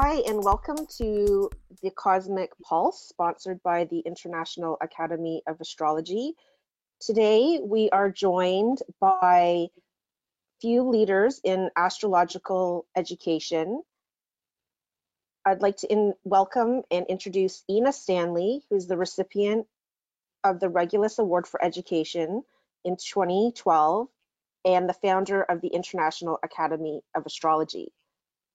Hi, and welcome to the Cosmic Pulse, sponsored by the International Academy of Astrology. Today, we are joined by few leaders in astrological education. I'd like to in, welcome and introduce Ena Stanley, who's the recipient of the Regulus Award for Education in 2012 and the founder of the International Academy of Astrology,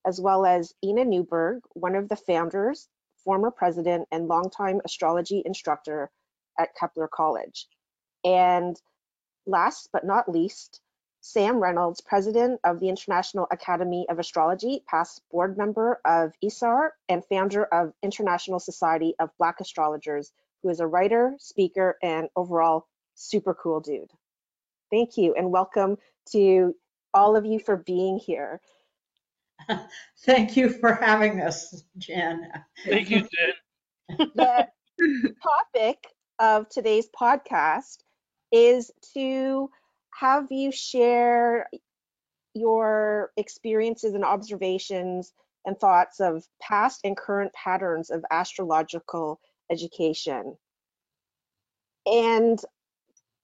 as well as Enid Newberg, one of the founders, former president, and longtime astrology instructor at Kepler College. And last but not least, Sam Reynolds, president of the International Academy of Astrology, past board member of ISAR, and founder of International Society of Black Astrologers, who is a writer, speaker, and overall super cool dude. Thank you and welcome to all of you for being here. Thank you for having us, Jen. Thank you, Jen. the topic of today's podcast is to have you share your experiences and observations and thoughts of past and current patterns of astrological education. And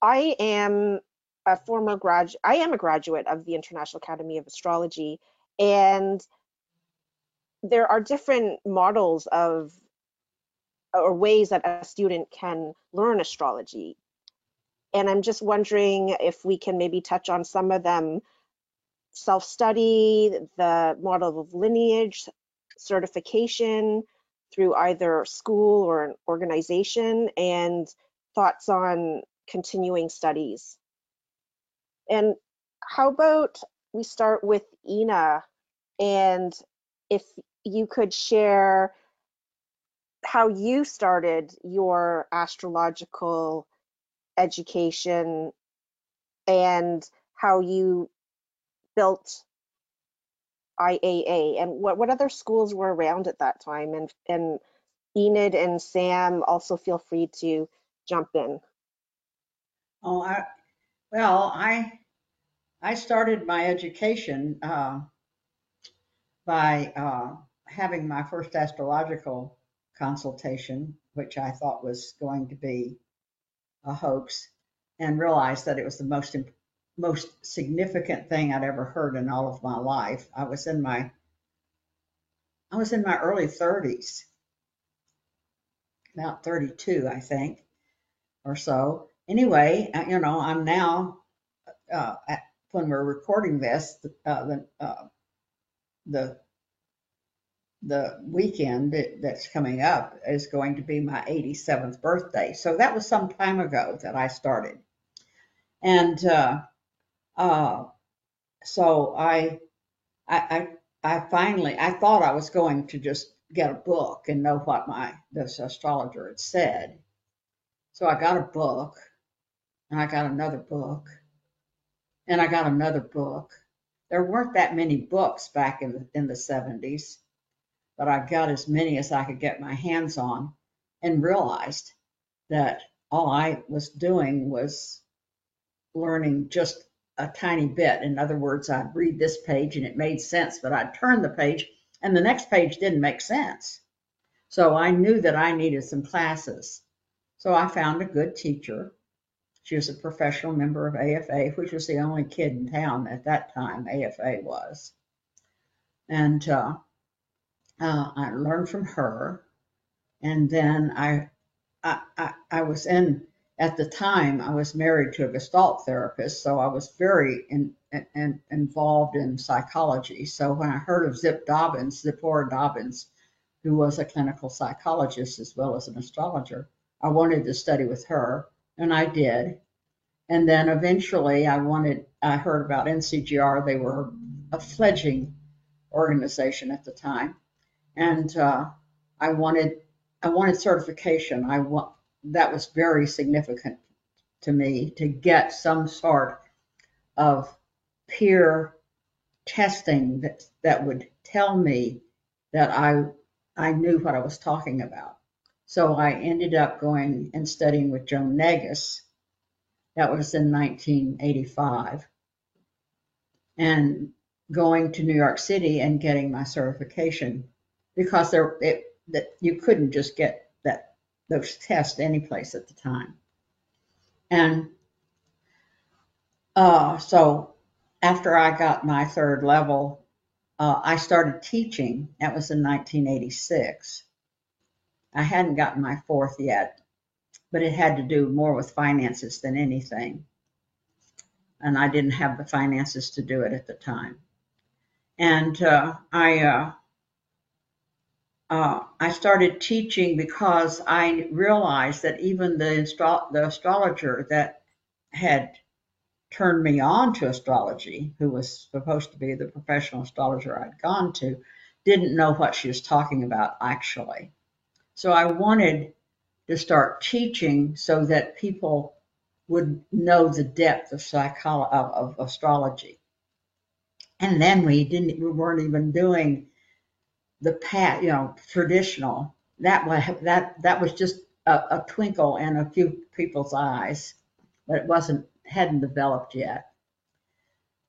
I am a former graduate, I am a graduate of the International Academy of Astrology, and there are different models of or ways that a student can learn astrology. And I'm just wondering if we can maybe touch on some of them self study, the model of lineage, certification through either school or an organization, and thoughts on continuing studies. And how about we start with Ena and if you could share how you started your astrological education and how you built IAA and what, what other schools were around at that time and and Enid and Sam also feel free to jump in. Oh, I, well, I I started my education uh, by uh, having my first astrological consultation, which I thought was going to be a hoax, and realized that it was the most most significant thing I'd ever heard in all of my life. I was in my I was in my early 30s, about 32, I think, or so. Anyway, uh, you know, I'm now uh, at, when we're recording this, uh, the uh, the the weekend that's coming up is going to be my 87th birthday. So that was some time ago that I started. And uh, uh, so I, I, I, I finally, I thought I was going to just get a book and know what my this astrologer had said. So I got a book, and I got another book, and I got another book. There weren't that many books back in the, in the 70s but I got as many as I could get my hands on and realized that all I was doing was learning just a tiny bit. In other words, I'd read this page and it made sense, but I'd turn the page and the next page didn't make sense. So I knew that I needed some classes. So I found a good teacher. She was a professional member of AFA, which was the only kid in town at that time, AFA was. And uh, uh, I learned from her, and then I, I, I, I was in at the time I was married to a Gestalt therapist, so I was very in, in, involved in psychology. So when I heard of Zip Dobyns, Zipporah Dobyns, who was a clinical psychologist as well as an astrologer, I wanted to study with her, and I did. And then eventually, I wanted. I heard about NCGR. They were a fledgling organization at the time, and uh, I wanted I wanted certification. I want that was very significant to me to get some sort of peer testing that that would tell me that I I knew what I was talking about. So I ended up going and studying with Joan Negus. That was in 1985. And going to New York City and getting my certification because there, it, that you couldn't just get that, those tests anyplace at the time. And, uh, so after I got my third level, uh, I started teaching. That was in 1986. I hadn't gotten my fourth yet, but it had to do more with finances than anything. And I didn't have the finances to do it at the time. And uh, I, uh, uh, I started teaching because I realized that even the, astro- the astrologer that had turned me on to astrology, who was supposed to be the professional astrologer I'd gone to, didn't know what she was talking about actually. So I wanted to start teaching so that people would know the depth of psychology of, of astrology. And then we didn't we weren't even doing the pat, you know, traditional. That was that that was just a, a twinkle in a few people's eyes, but it wasn't hadn't developed yet.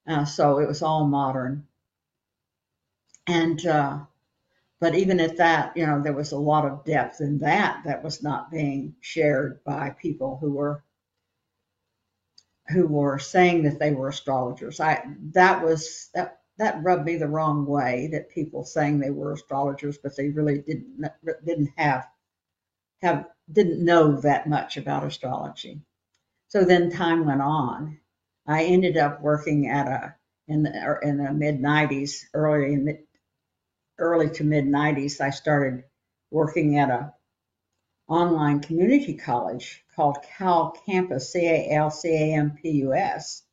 Uh, so it was all modern. And, uh, but even at that, you know, there was a lot of depth in that that was not being shared by people who were who were saying that they were astrologers. I that was that that rubbed me the wrong way that people saying they were astrologers, but they really didn't didn't have have didn't know that much about astrology. So then time went on. I ended up working at a in the in the mid 90s, early in early to mid 90s. I started working at a online community college called Cal Campus, C A L C A M P U S,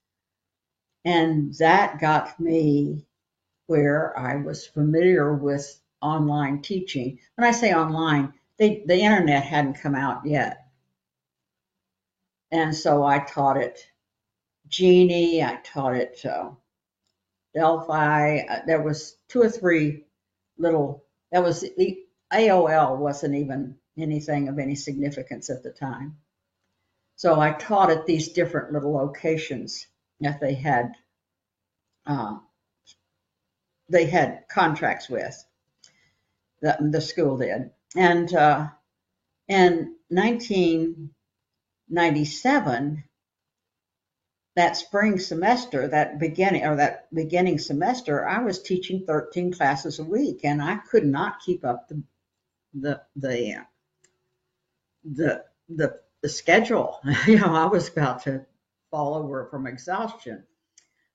and that got me where I was familiar with online teaching. When I say online, they, the internet hadn't come out yet. And so I taught it Genie, I taught it uh, Delphi. Uh, there was two or three little, that was, the AOL wasn't even anything of any significance at the time. So I taught at these different little locations that they had, uh, they had contracts with, the, the school did. And uh, in 19, 97, that spring semester, that beginning or that beginning semester, I was teaching 13 classes a week, and I could not keep up the the the the the, the schedule. you know, I was about to fall over from exhaustion.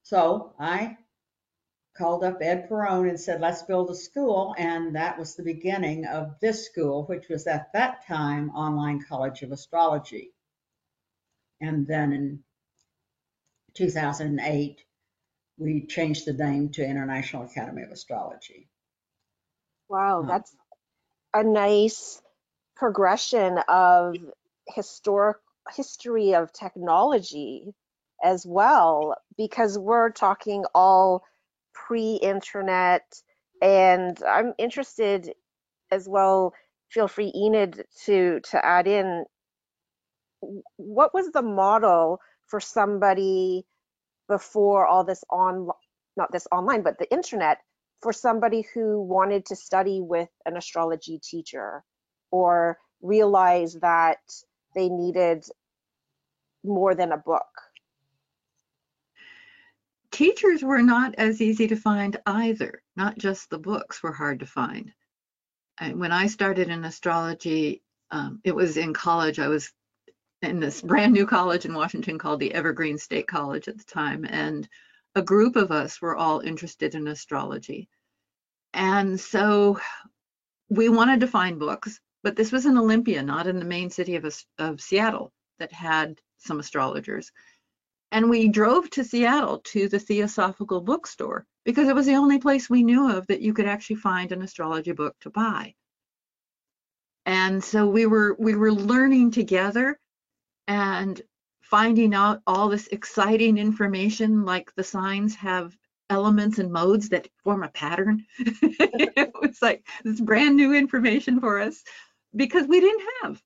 So I called up Ed Perone and said, let's build a school. And that was the beginning of this school, which was at that time Online College of Astrology. And then in 2008, we changed the name to International Academy of Astrology. Wow, um, that's a nice progression of historic history of technology as well, because we're talking all pre-internet, and I'm interested as well. Feel free, Enid, to to add in what was the model for somebody before all this on not this online but the internet for somebody who wanted to study with an astrology teacher or realize that they needed more than a book. Teachers were not as easy to find either. Not just the books were hard to find. And when i started in astrology um, it was in college i was in this brand new college in Washington called the Evergreen State College at the time. And a group of us were all interested in astrology. And so we wanted to find books, but this was in Olympia, not in the main city of, of Seattle that had some astrologers. And we drove to Seattle to the Theosophical bookstore because it was the only place we knew of that you could actually find an astrology book to buy. And so we were we were learning together and finding out all this exciting information like the signs have elements and modes that form a pattern. it was like this brand new information for us because we didn't have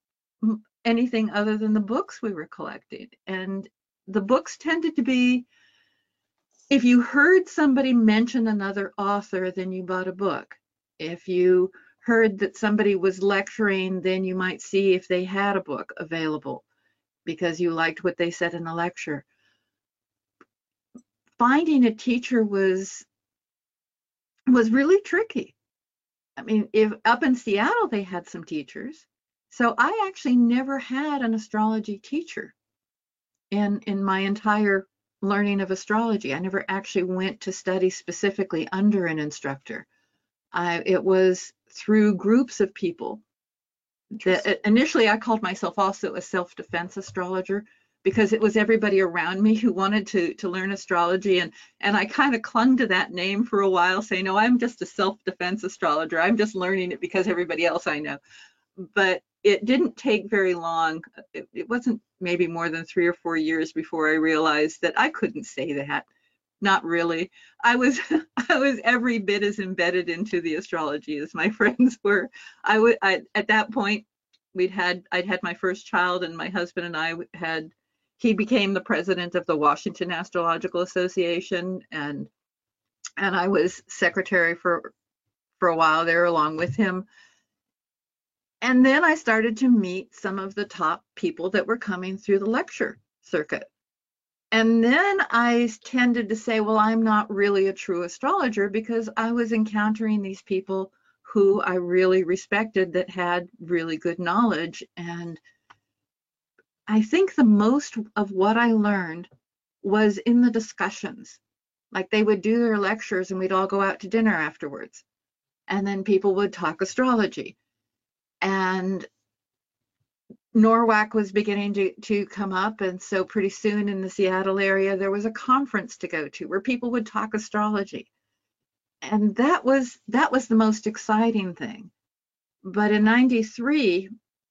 anything other than the books we were collecting. And the books tended to be if you heard somebody mention another author, then you bought a book. If you heard that somebody was lecturing, then you might see if they had a book available because you liked what they said in the lecture. Finding a teacher was was really tricky. I mean, if up in Seattle they had some teachers, so I actually never had an astrology teacher in in my entire learning of astrology. I never actually went to study specifically under an instructor. I, it was through groups of people that uh, initially I called myself also a self-defense astrologer because it was everybody around me who wanted to to learn astrology and and I kind of clung to that name for a while saying no I'm just a self-defense astrologer. I'm just learning it because everybody else I know. But it didn't take very long. It, it wasn't maybe more than three or four years before I realized that I couldn't say that not really. I was i was every bit as embedded into the astrology as my friends were. I would I, at that point we'd had i'd had my first child and my husband and i had he became the president of the washington astrological association and and i was secretary for for a while there along with him. And then i started to meet some of the top people that were coming through the lecture circuit and then I tended to say, well, I'm not really a true astrologer because I was encountering these people who I really respected that had really good knowledge. And I think the most of what I learned was in the discussions. Like they would do their lectures and we'd all go out to dinner afterwards. And then people would talk astrology. And NORWAC was beginning to, to come up. And so pretty soon in the Seattle area, there was a conference to go to where people would talk astrology. And that was that was the most exciting thing. But in 93,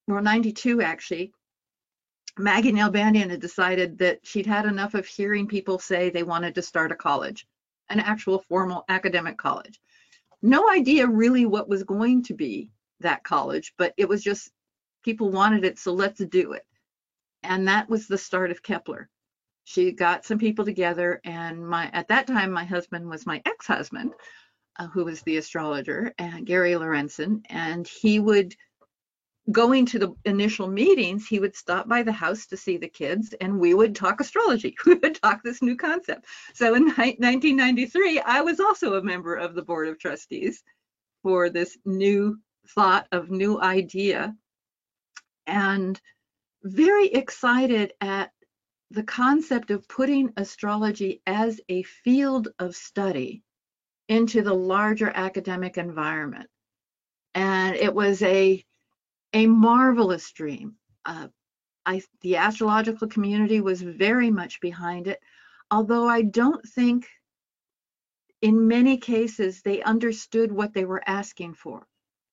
or 92 actually, Maggie Nalbandian had decided that she'd had enough of hearing people say they wanted to start a college, an actual formal academic college. No idea really what was going to be that college, but it was just people wanted it, so let's do it. And that was the start of Kepler. She got some people together, and my at that time my husband was my ex-husband, uh, who was the astrologer, and Gary Lorenzen, and he would going to the initial meetings, he would stop by the house to see the kids and we would talk astrology. We would talk this new concept. So in 1993, I was also a member of the board of trustees for this new thought of new idea and very excited at the concept of putting astrology as a field of study into the larger academic environment. And it was a, a marvelous dream. Uh, I, the astrological community was very much behind it, although I don't think in many cases they understood what they were asking for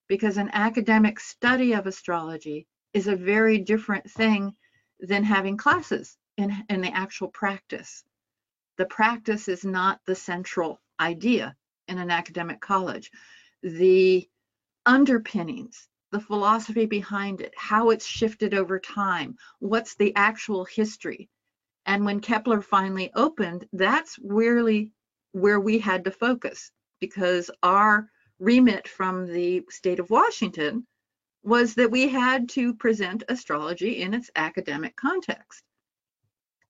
because an academic study of astrology is a very different thing than having classes in, the actual practice. The practice is not the central idea in an academic college. The underpinnings, the philosophy behind it, how it's shifted over time, what's the actual history. And when Kepler finally opened, that's really where we had to focus because our remit from the state of Washington was that we had to present astrology in its academic context.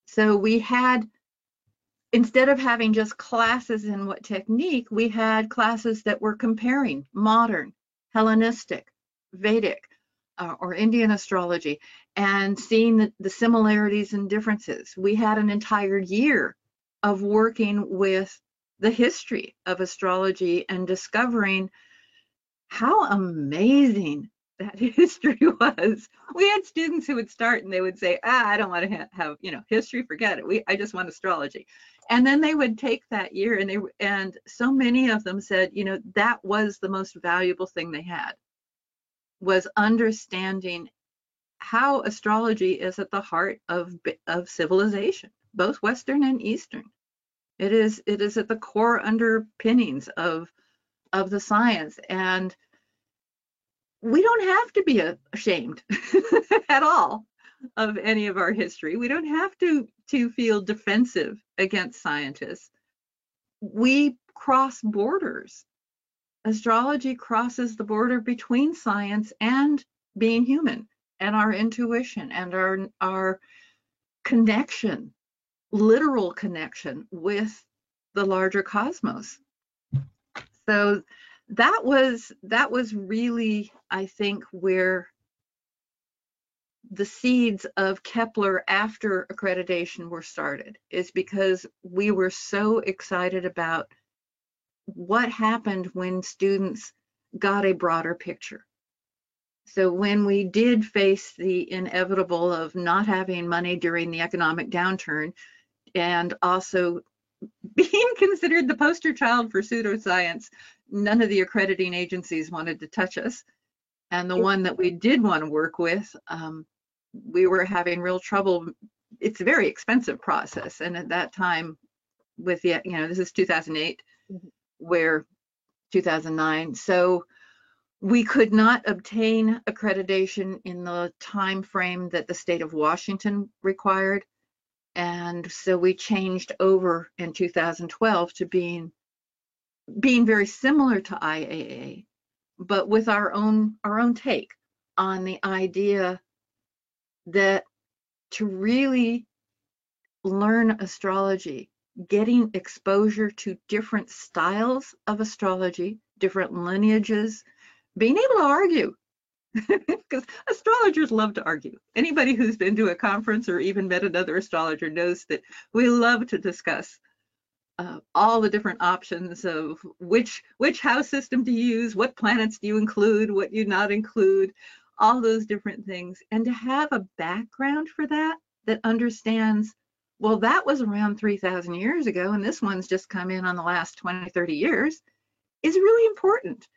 So we had, instead of having just classes in what technique, we had classes that were comparing modern, Hellenistic, Vedic, uh, or Indian astrology and seeing the, the similarities and differences. We had an entire year of working with the history of astrology and discovering how amazing that history was. We had students who would start and they would say, ah, I don't want to ha- have, you know, history, forget it. We, I just want astrology. And then they would take that year and they, and so many of them said, you know, that was the most valuable thing they had was understanding how astrology is at the heart of, of civilization, both Western and Eastern. It is, it is at the core underpinnings of, of the science. And we don't have to be ashamed at all of any of our history. We don't have to to feel defensive against scientists. We cross borders astrology crosses the border between science and being human and our intuition and our our connection literal connection with the larger cosmos so that was that was really i think where the seeds of kepler after accreditation were started is because we were so excited about what happened when students got a broader picture. So when we did face the inevitable of not having money during the economic downturn and also being considered the poster child for pseudoscience, none of the accrediting agencies wanted to touch us. And the one that we did want to work with, um, we were having real trouble. It's a very expensive process. And at that time, with the, you know, this is 2008, Mhm. where 2009. So we could not obtain accreditation in the time frame that the state of Washington required. And so we changed over in 2012 to being being very similar to IAA, but with our own our own take on the idea that to really learn astrology, getting exposure to different styles of astrology, different lineages, being able to argue because astrologers love to argue. Anybody who's been to a conference or even met another astrologer knows that we love to discuss uh, all the different options of which which house system to use, what planets do you include, what you not include, all those different things, and to have a background for that that understands. Well, that was around 3,000 years ago, and this one's just come in on the last 20, 30 years, is really important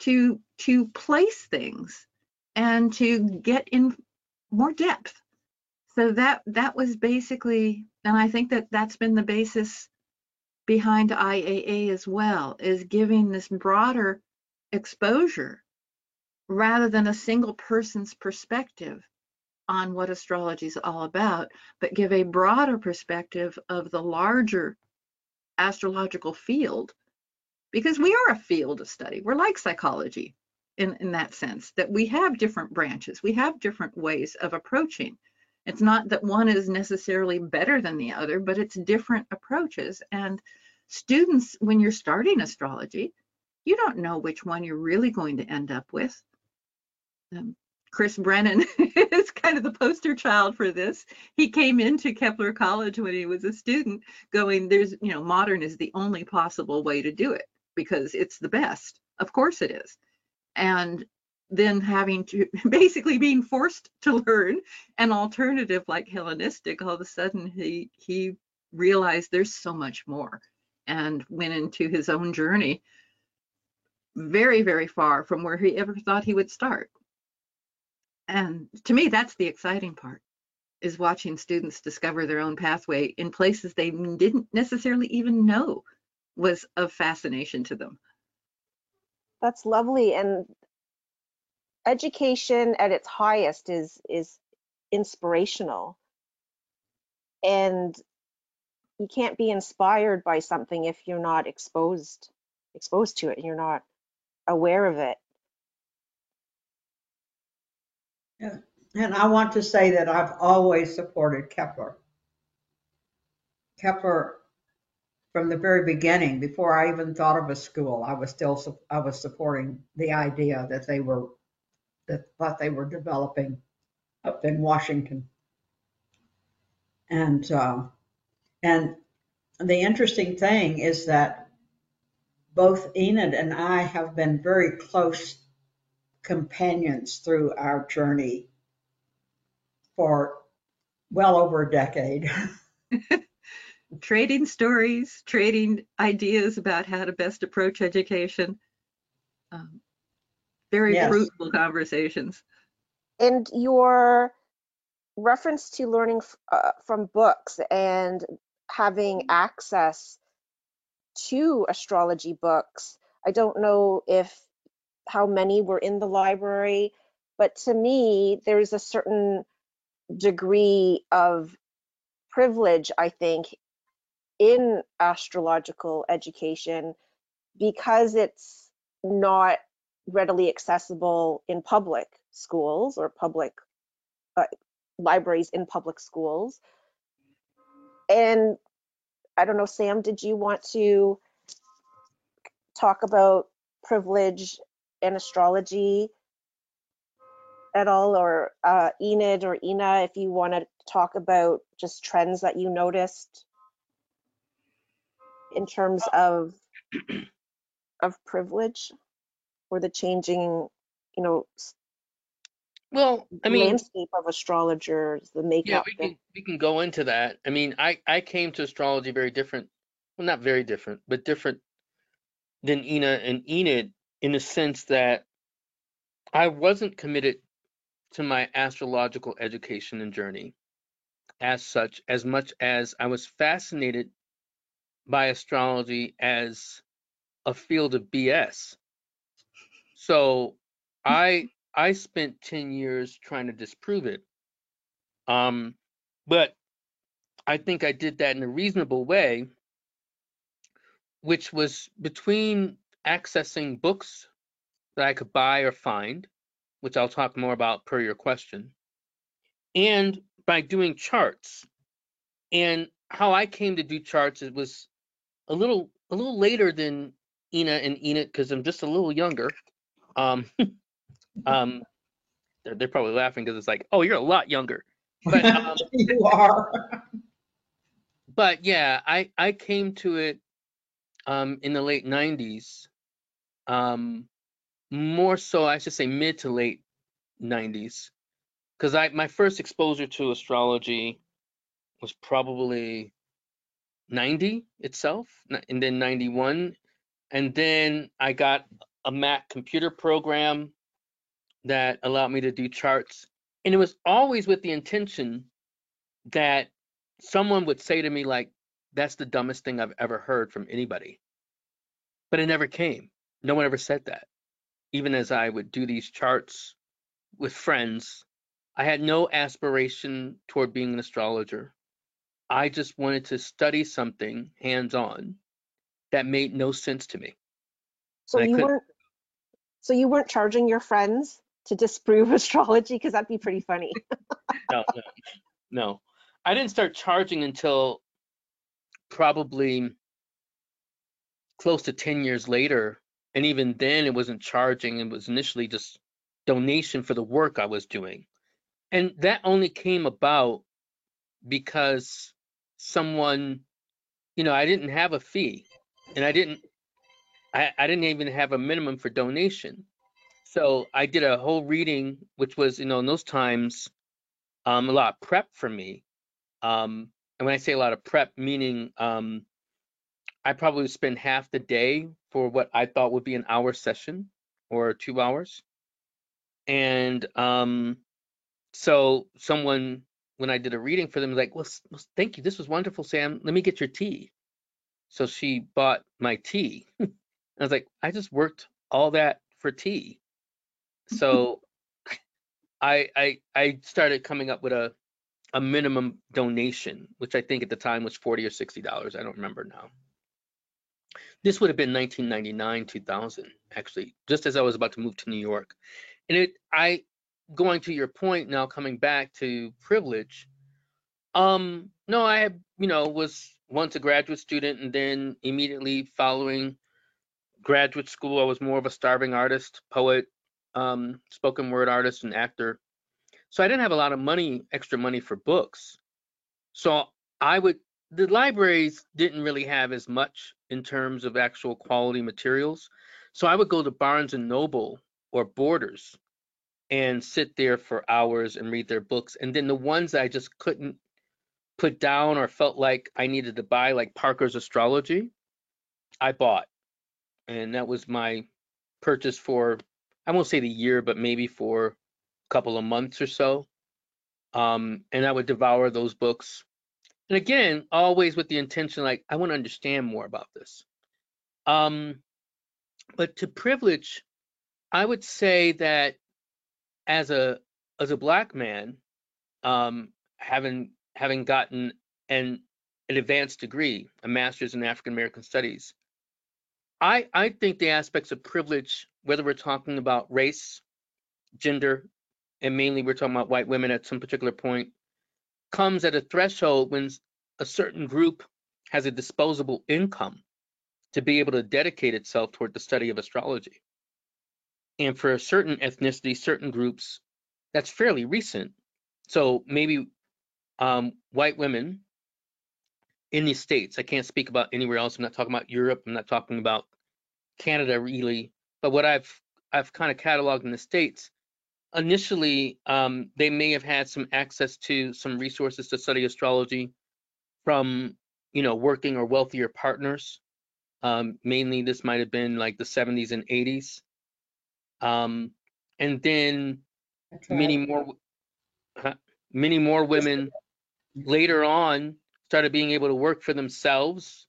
to to place things and to get in more depth. So that that was basically and i think that that's been the basis behind iaa as well is giving this broader exposure rather than a single person's perspective on what astrology is all about but give a broader perspective of the larger astrological field because we are a field of study. We're like psychology in, in that sense, that we have different branches, we have different ways of approaching. It's not that one is necessarily better than the other, but it's different approaches. And students, when you're starting astrology, you don't know which one you're really going to end up with. Um, Chris Brennan is kind of the poster child for this. He came into Kepler College when he was a student going, there's, you know, modern is the only possible way to do it because it's the best. Of course it is. And then having to basically being forced to learn an alternative like Hellenistic, all of a sudden he he realized there's so much more and went into his own journey very, very far from where he ever thought he would start. And to me, that's the exciting part is watching students discover their own pathway in places they didn't necessarily even know was of fascination to them. That's lovely. And education at its highest is is inspirational. And you can't be inspired by something if you're not exposed exposed to it. and You're not aware of it. Yeah. And I want to say that I've always supported Kepler. Kepler, from the very beginning, before I even thought of a school, I was still, I was supporting the idea that they were, that what they were developing up in Washington. And, uh, and the interesting thing is that both Enid and I have been very close companions through our journey for well over a decade. trading stories, trading ideas about how to best approach education. Um, very Yes. fruitful conversations. And your reference to learning f- uh, from books and having access to astrology books. I don't know if how many were in the library, but to me, there's a certain degree of privilege, I think, in astrological education because it's not readily accessible in public schools or public uh, libraries in public schools. And I don't know, Sam, did you want to talk about privilege and astrology at all, or uh, Enid or Ena, if you want to talk about just trends that you noticed in terms of of privilege or the changing, you know, Well, I mean, landscape of astrologers, the yeah, makeup. we can we can go into that. I mean, I I came to astrology very different. Well, not very different, but different than Ena and Enid in the sense that I wasn't committed to my astrological education and journey as such as much as I was fascinated by astrology as a field of BS. So I I spent 10 years trying to disprove it. Um, but I think I did that in a reasonable way, which was between accessing books that I could buy or find, which I'll talk more about per your question, and by doing charts. And how I came to do charts it was a little a little later than Ena and Enid because I'm just a little younger. Um, um, they're, they're probably laughing because it's like, oh, you're a lot younger. But um, You are. but yeah, I I came to it um in the late 90s. Um more so I should say mid to late 90s. Cuz I my first exposure to astrology was probably 90 itself and then 91 and then I got a Mac computer program that allowed me to do charts and it was always with the intention that someone would say to me like that's the dumbest thing i've ever heard from anybody. But it never came. No one ever said that. Even as i would do these charts with friends i had no aspiration toward being an astrologer i just wanted to study something hands on that made no sense to me So you weren't so you weren't charging your friends to disprove astrology because that'd be pretty funny. no, no, no. I didn't start charging until probably close to 10 years later. And even then, it wasn't charging. It was initially just donation for the work I was doing. And that only came about because someone, you know, I didn't have a fee and I didn't, I, I didn't even have a minimum for donation. So I did a whole reading, which was, you know, in those times, um, a lot of prep for me. Um, and when I say a lot of prep, meaning um, I probably would spend half the day for what I thought would be an hour session or two hours. And um, so someone, when I did a reading for them, like, well, well, thank you. This was wonderful, Sam. Let me get your tea. So she bought my tea. I was like, I just worked all that for tea. So I I I started coming up with a a minimum donation, which I think at the time was 40 or 60 dollars. I don't remember now. This would have been 1999, 2000, actually, just as I was about to move to New York. And it I going to your point now coming back to privilege. Um no, I you know, was once a graduate student and then immediately following graduate school I was more of a starving artist, poet, um spoken word artist and actor so I didn't have a lot of money, extra money for books. So I would, the libraries didn't really have as much in terms of actual quality materials. So I would go to Barnes and Noble or Borders and sit there for hours and read their books. And then the ones I just couldn't put down or felt like I needed to buy, like Parker's Astrology, I bought. And that was my purchase for, I won't say the year, but maybe for a couple of months or so. Um, and I would devour those books. And again, always with the intention, like, I want to understand more about this. Um, but to privilege, I would say that as a as a black man, um, having having gotten an an advanced degree, a master's in African American studies, I, I think the aspects of privilege, whether we're talking about race, gender, and mainly we're talking about white women at some particular point, comes at a threshold when a certain group has a disposable income to be able to dedicate itself toward the study of astrology. And for a certain ethnicity, certain groups, that's fairly recent. So maybe um, white women in the States, I can't speak about anywhere else. I'm not talking about Europe. I'm not talking about Canada really. But what I've I've kind of cataloged in the States, initially um, they may have had some access to some resources to study astrology from you know working or wealthier partners um, mainly this might have been like the 70s and 80s um, and then many more huh, many more women later on started being able to work for themselves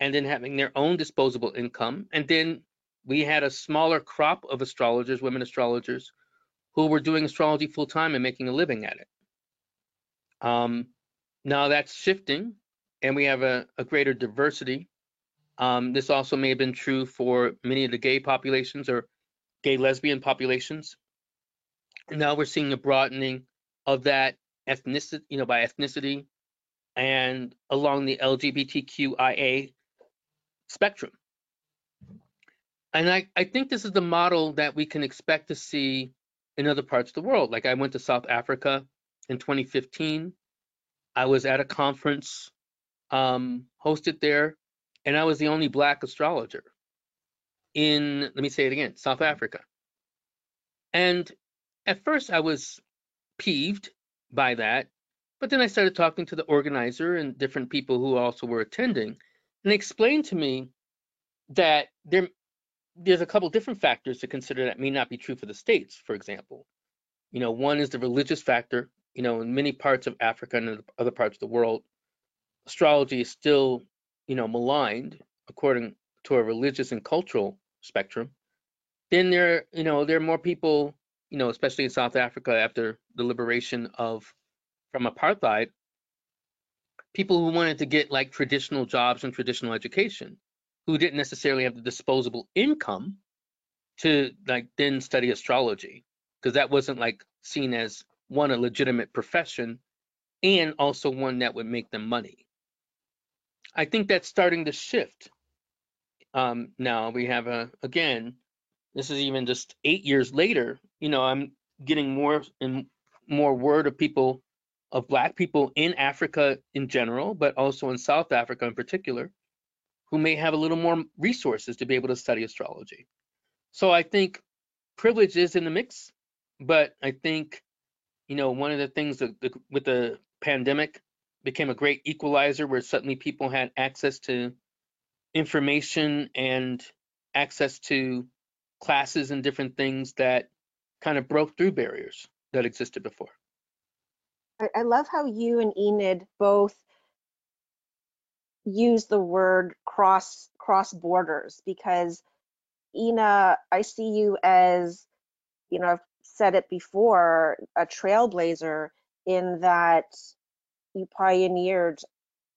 and then having their own disposable income and then we had a smaller crop of astrologers women astrologers who were doing astrology full time and making a living at it. Um, now that's shifting, and we have a, a greater diversity. Um, this also may have been true for many of the gay populations or gay lesbian populations. Now we're seeing a broadening of that ethnicity, you know, by ethnicity and along the LGBTQIA spectrum. And I, I think this is the model that we can expect to see in other parts of the world. Like I went to South Africa in 2015. I was at a conference um, hosted there, and I was the only Black astrologer in, let me say it again, South Africa. And at first I was peeved by that, but then I started talking to the organizer and different people who also were attending, and they explained to me that there there's a couple different factors to consider that may not be true for the states, for example. You know, one is the religious factor. You know, in many parts of Africa and other parts of the world, astrology is still, you know, maligned according to a religious and cultural spectrum. Then there, you know, there are more people, you know, especially in South Africa after the liberation of from apartheid, people who wanted to get like traditional jobs and traditional education who didn't necessarily have the disposable income to like then study astrology because that wasn't like seen as one a legitimate profession and also one that would make them money i think that's starting to shift um, now we have a again this is even just eight years later you know i'm getting more and more word of people of black people in africa in general but also in south africa in particular who may have a little more resources to be able to study astrology. So I think privilege is in the mix, but I think, you know, one of the things that the, with the pandemic became a great equalizer where suddenly people had access to information and access to classes and different things that kind of broke through barriers that existed before. I, love how you and Enid both use the word cross cross borders because Ena, I see you as, you know, I've said it before, a trailblazer in that you pioneered,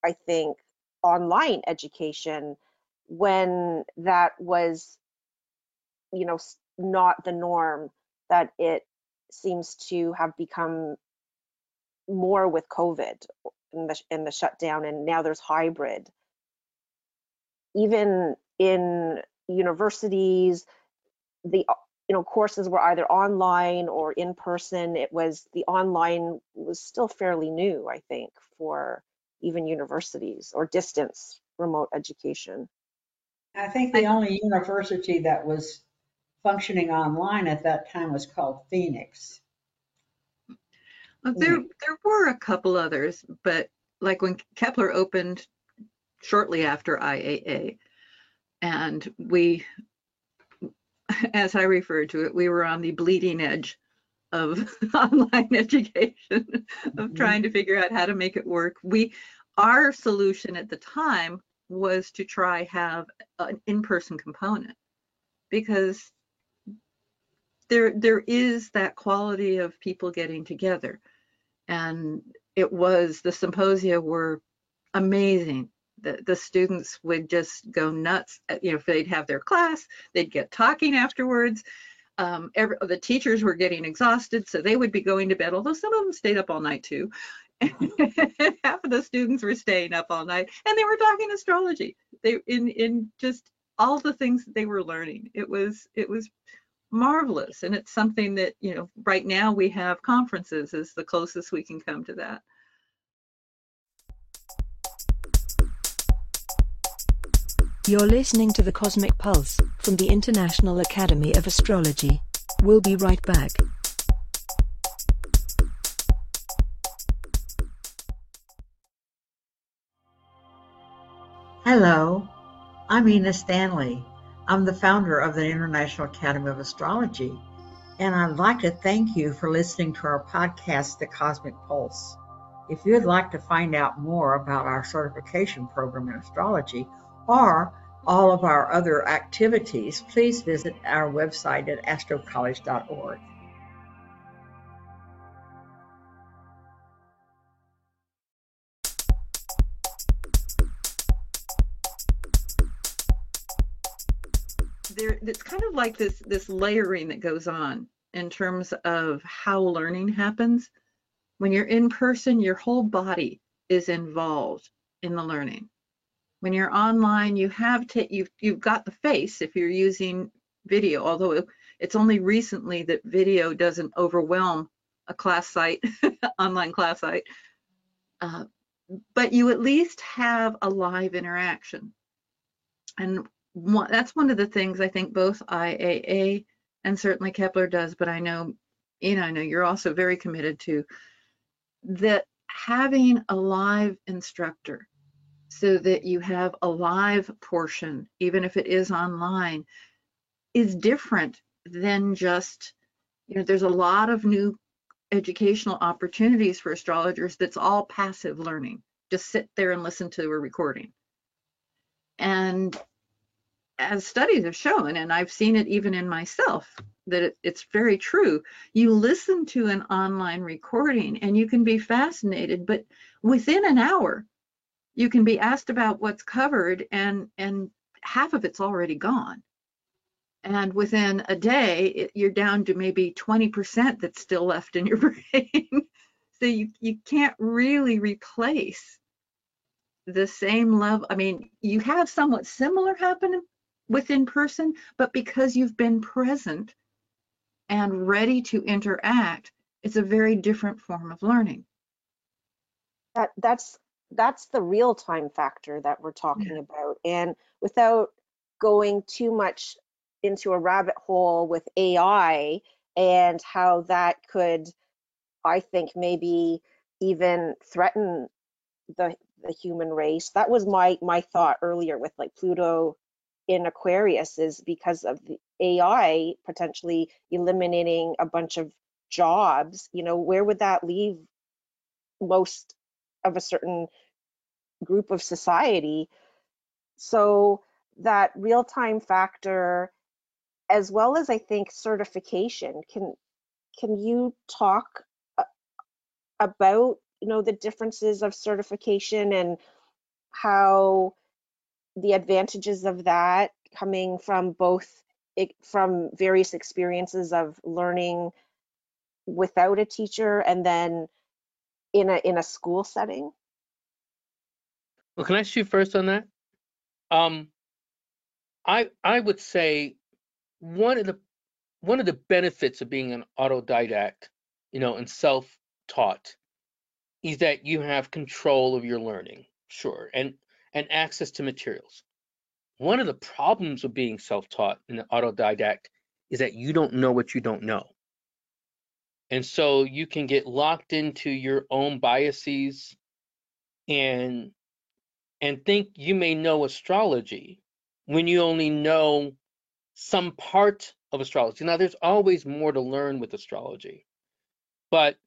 I think, online education when that was, you know, not the norm that it seems to have become more with COVID in the the shutdown and now there's hybrid. Even in universities the you know courses were either online or in person. It was the online was still fairly new i think for even universities or distance remote education I think the only university that was functioning online at that time was called Phoenix. Well, there, there were a couple others, but like when Kepler opened shortly after IAA, and we, as I referred to it, we were on the bleeding edge of online education, of Mhm. trying to figure out how to make it work. We, our solution at the time was to try have an in-person component because there there is that quality of people getting together and it was the symposia were amazing The, the students would just go nuts. uh, You know, if they'd have their class, they'd get talking afterwards. Um, every, the teachers were getting exhausted, so they would be going to bed, although some of them stayed up all night too. Half of the students were staying up all night and they were talking astrology. They in in just all the things that they were learning. It was it was marvelous and it's something that, you know, right now we have conferences is the closest we can come to that. You're listening to the Cosmic Pulse from the International Academy of Astrology. We'll be right back. Hello, I'm Ena Stanley. I'm the founder of the International Academy of Astrology, and I'd like to thank you for listening to our podcast, The Cosmic Pulse. If you'd like to find out more about our certification program in astrology or all of our other activities, please visit our website at astrocollege.org. there it's kind of like this this layering that goes on in terms of how learning happens. When you're in person your whole body is involved in the learning. When you're online you have to you've, you've got the face if you're using video although it's only recently that video doesn't overwhelm a class site online class site. Uh, but you at least have a live interaction. And one, that's one of the things I think both IAA and certainly Kepler does, but I know, you know, I know you're also very committed to that having a live instructor so that you have a live portion, even if it is online, is different than just, you know, there's a lot of new educational opportunities for astrologers that's all passive learning. Just sit there and listen to a recording. And as studies have shown, and I've seen it even in myself, that it, it's very true. You listen to an online recording and you can be fascinated, but within an hour, you can be asked about what's covered and and half of it's already gone. And within a day, it, you're down to maybe 20% that's still left in your brain. so you, you can't really replace the same level. I mean, you have somewhat similar happen within person, but because you've been present and ready to interact, it's a very different form of learning. that that's that's the real time factor that we're talking about and without going too much into a rabbit hole with AI and how that could I think maybe even threaten the the human race that was my my thought earlier with like Pluto in Aquarius is because of the AI potentially eliminating a bunch of jobs you know where would that leave most of a certain group of society. So that real time factor, as well as I think certification, can can you talk about you know the differences of certification and how the advantages of that coming from both from various experiences of learning without a teacher and then in a in a school setting Well, can I shoot first on that? Um, I I would say one of the one of the benefits of being an autodidact, you know, and self-taught, is that you have control of your learning, sure, and and access to materials. One of the problems with being self-taught and an autodidact is that you don't know what you don't know. And so you can get locked into your own biases and and think you may know astrology when you only know some part of astrology. Now, there's always more to learn with astrology, but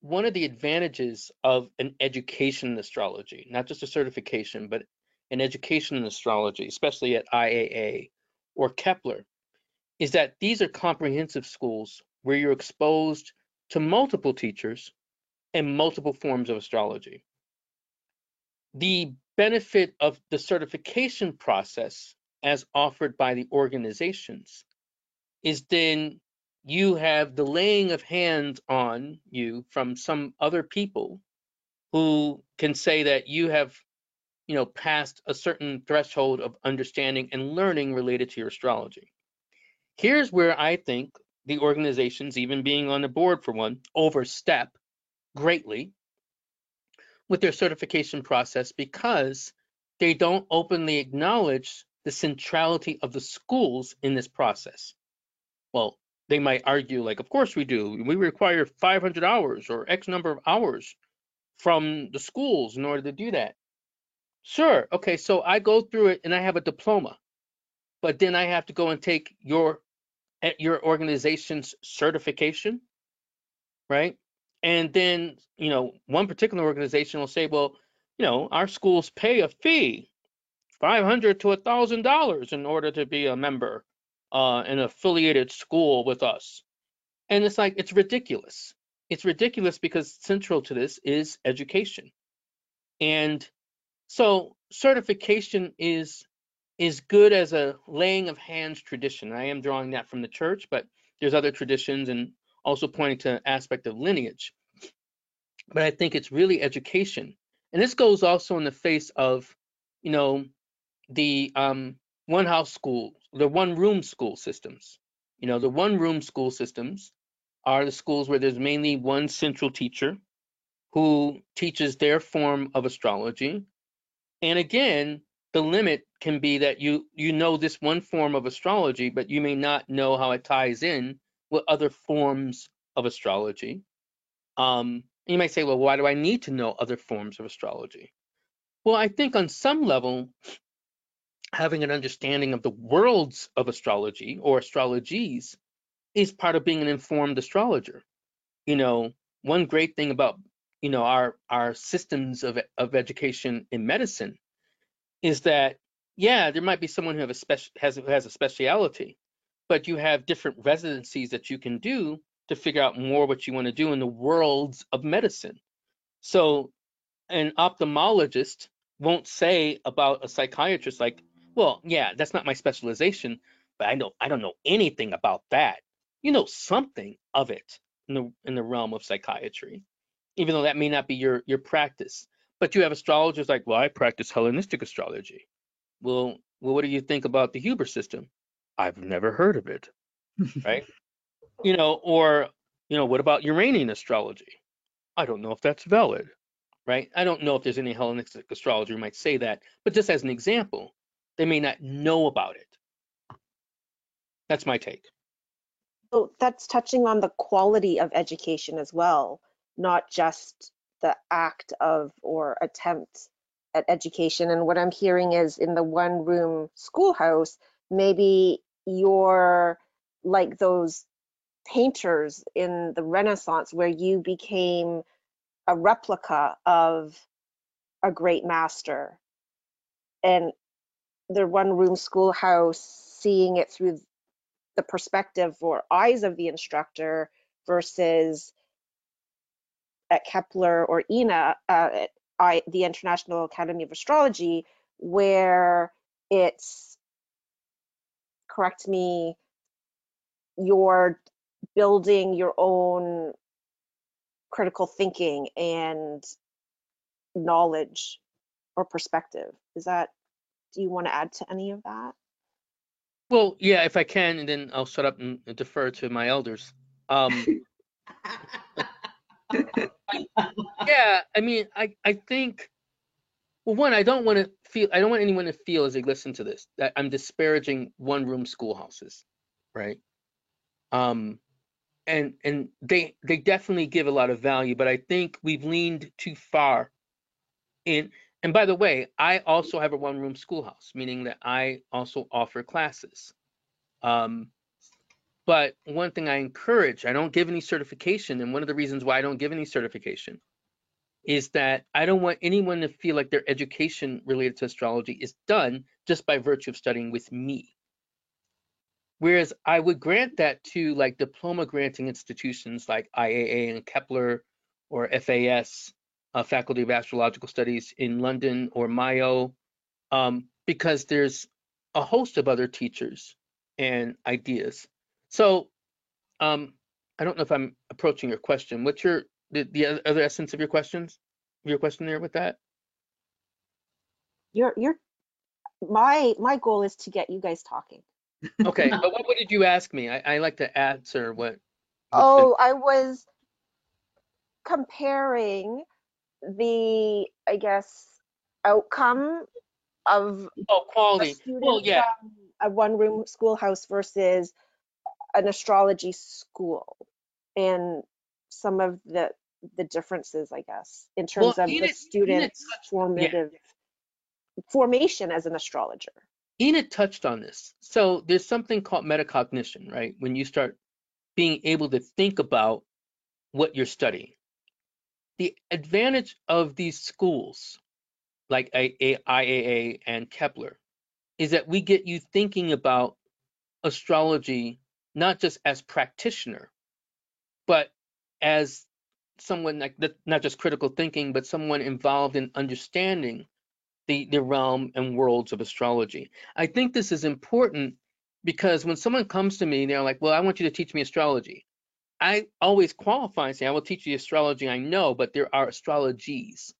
one of the advantages of an education in astrology, not just a certification, but an education in astrology, especially at IAA or Kepler, is that these are comprehensive schools where you're exposed to multiple teachers and multiple forms of astrology. The benefit of the certification process as offered by the organizations is then you have the laying of hands on you from some other people who can say that you have you know passed a certain threshold of understanding and learning related to your astrology here's where i think the organizations even being on the board for one overstep greatly with their certification process because they don't openly acknowledge the centrality of the schools in this process. Well, they might argue, like, of course we do. We require 500 hours or X number of hours from the schools in order to do that. Sure. Okay. So I go through it and I have a diploma, but then I have to go and take your at your organization's certification, right? And then, you know, one particular organization will say, well, you know, our schools pay a fee, 500 to a thousand dollars in order to be a member, uh, an affiliated school with us. And it's like, it's ridiculous. It's ridiculous because central to this is education. And so certification is is good as a laying of hands tradition. I am drawing that from the church, but there's other traditions and also pointing to aspect of lineage. But I think it's really education. And this goes also in the face of, you know, the um, one house school, the one room school systems. You know, the one room school systems are the schools where there's mainly one central teacher who teaches their form of astrology. And again, the limit can be that you you know this one form of astrology, but you may not know how it ties in with other forms of astrology. Um, you might say, well, why do I need to know other forms of astrology? Well, I think on some level, having an understanding of the worlds of astrology or astrologies is part of being an informed astrologer. You know, one great thing about you know our our systems of of education in medicine is that yeah, there might be someone who have a special has who has a speciality, but you have different residencies that you can do to figure out more what you want to do in the worlds of medicine. So an ophthalmologist won't say about a psychiatrist like, well, yeah, that's not my specialization, but I know I don't know anything about that. You know something of it in the in the realm of psychiatry, even though that may not be your your practice. But you have astrologers like, well, I practice Hellenistic astrology. Well, well, what do you think about the Huber system? I've never heard of it, right? you know, or you know, what about Uranian astrology? I don't know if that's valid, right? I don't know if there's any Hellenistic astrologer who might say that, but just as an example, they may not know about it. That's my take. So that's touching on the quality of education as well, not just the act of or attempt at education. And what I'm hearing is in the one room schoolhouse, maybe you're like those painters in the Renaissance where you became a replica of a great master. And the one room schoolhouse, seeing it through the perspective or eyes of the instructor versus at Kepler or INA, uh, I, the International Academy of Astrology, where it's, correct me, you're building your own critical thinking and knowledge or perspective. Is that, do you want to add to any of that? Well, yeah, if I can, and then I'll shut up and defer to my elders. Um, yeah, I mean, I I think, well, one, I don't want to feel, I don't want anyone to feel as they listen to this that I'm disparaging one-room schoolhouses, right? Um, and and they they definitely give a lot of value, but I think we've leaned too far in. And by the way, I also have a one-room schoolhouse, meaning that I also offer classes. Um, but one thing I encourage, I don't give any certification. And one of the reasons why I don't give any certification is that I don't want anyone to feel like their education related to astrology is done just by virtue of studying with me. Whereas I would grant that to like diploma granting institutions like IAA and Kepler or FAS uh, Faculty of Astrological Studies in London or Mayo, um, because there's a host of other teachers and ideas. So um, I don't know if I'm approaching your question. What's your the, the other essence of your questions? Your question there with that? You're you're my my goal is to get you guys talking. Okay, but what, what did you ask me? I, I like to answer what. Oh, I was comparing the, I guess, outcome of oh, quality. Well, yeah, a one-room schoolhouse versus an astrology school, and some of the the differences, I guess, in terms Well, of the Enid- student's formative formation as an astrologer. Enid touched on this. So there's something called metacognition, right? When you start being able to think about what you're studying. The advantage of these schools, like IAA and Kepler, is that we get you thinking about astrology not just as practitioner, but as someone like not just critical thinking, but someone involved in understanding the, the realm and worlds of astrology. I think this is important because when someone comes to me, they're like, Well, I want you to teach me astrology. I always qualify and say, I will teach you astrology I know, but there are astrologies,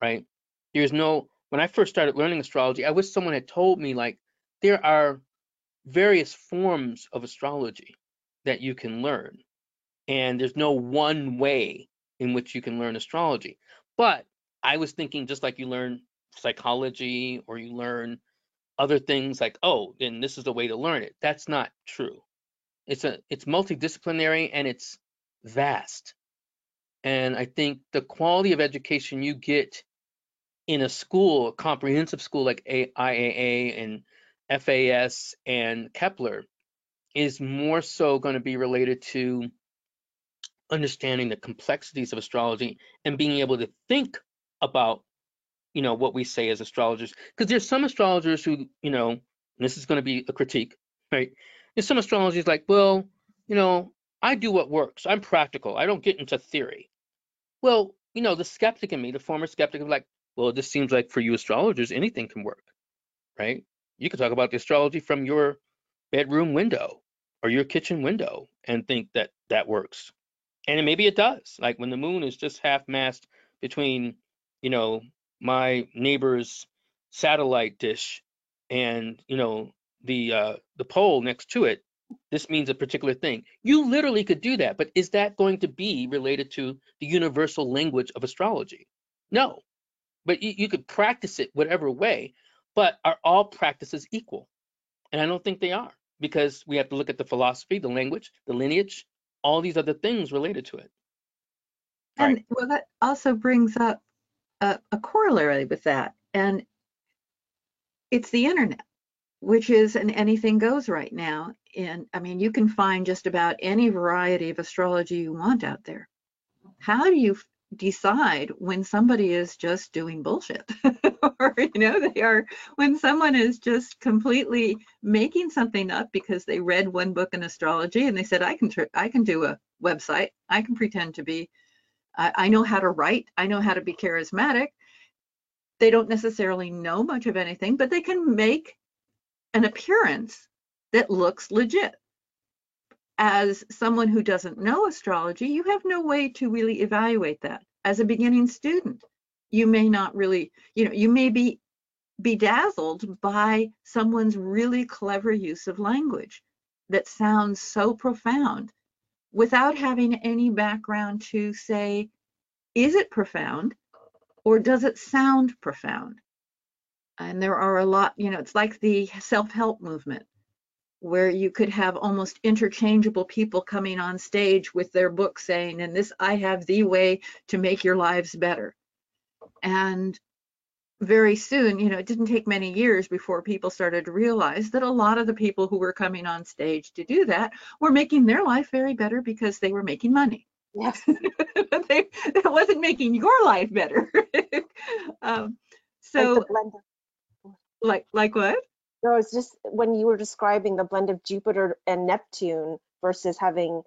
right? There's no, when I first started learning astrology, I wish someone had told me, like, there are various forms of astrology that you can learn. And there's no one way in which you can learn astrology. But I was thinking just like you learn psychology or you learn other things like, oh, then this is the way to learn it. That's not true. It's a it's multidisciplinary and it's vast. And I think the quality of education you get in a school, a comprehensive school like IAA and FAS and Kepler, is more so going to be related to understanding the complexities of astrology and being able to think about you know what we say as astrologers because there's some astrologers who you know this is going to be a critique right there's some astrologers like well you know i do what works. I'm practical. I don't get into theory. Well you know the skeptic in me the former skeptic is like well this seems like for you astrologers anything can work right? You can talk about the astrology from your bedroom window or your kitchen window and think that that works. And maybe it does. Like when the moon is just half mast between you know my neighbor's satellite dish and you know the uh the pole next to it this means a particular thing. You literally could do that but is that going to be related to the universal language of astrology? No. But you, you could practice it whatever way but are all practices equal? And i don't think they are because we have to look at the philosophy the language the lineage all these other things related to it. All And well, that also brings up a, a corollary with that. And it's the internet, which is an anything goes right now. And I mean, you can find just about any variety of astrology you want out there. How do you decide when somebody is just doing bullshit? or, you know, they are, when someone is just completely making something up because they read one book in astrology and they said, I can, I can do a website, I can pretend to be I know how to write. I know how to be charismatic. They don't necessarily know much of anything, but they can make an appearance that looks legit. As someone who doesn't know astrology, you have no way to really evaluate that. As a beginning student, you may not really, you know, you may be bedazzled by someone's really clever use of language that sounds so profound without having any background to say, is it profound or does it sound profound? And there are a lot, you know, it's like the self help movement where you could have almost interchangeable people coming on stage with their book saying, and this, I have the way to make your lives better. And very soon, you know, it didn't take many years before people started to realize that a lot of the people who were coming on stage to do that were making their life very better because they were making money. Yes. they, that wasn't making your life better. um, so, like, like what? no, it's just when you were describing the blend of Jupiter and Neptune versus having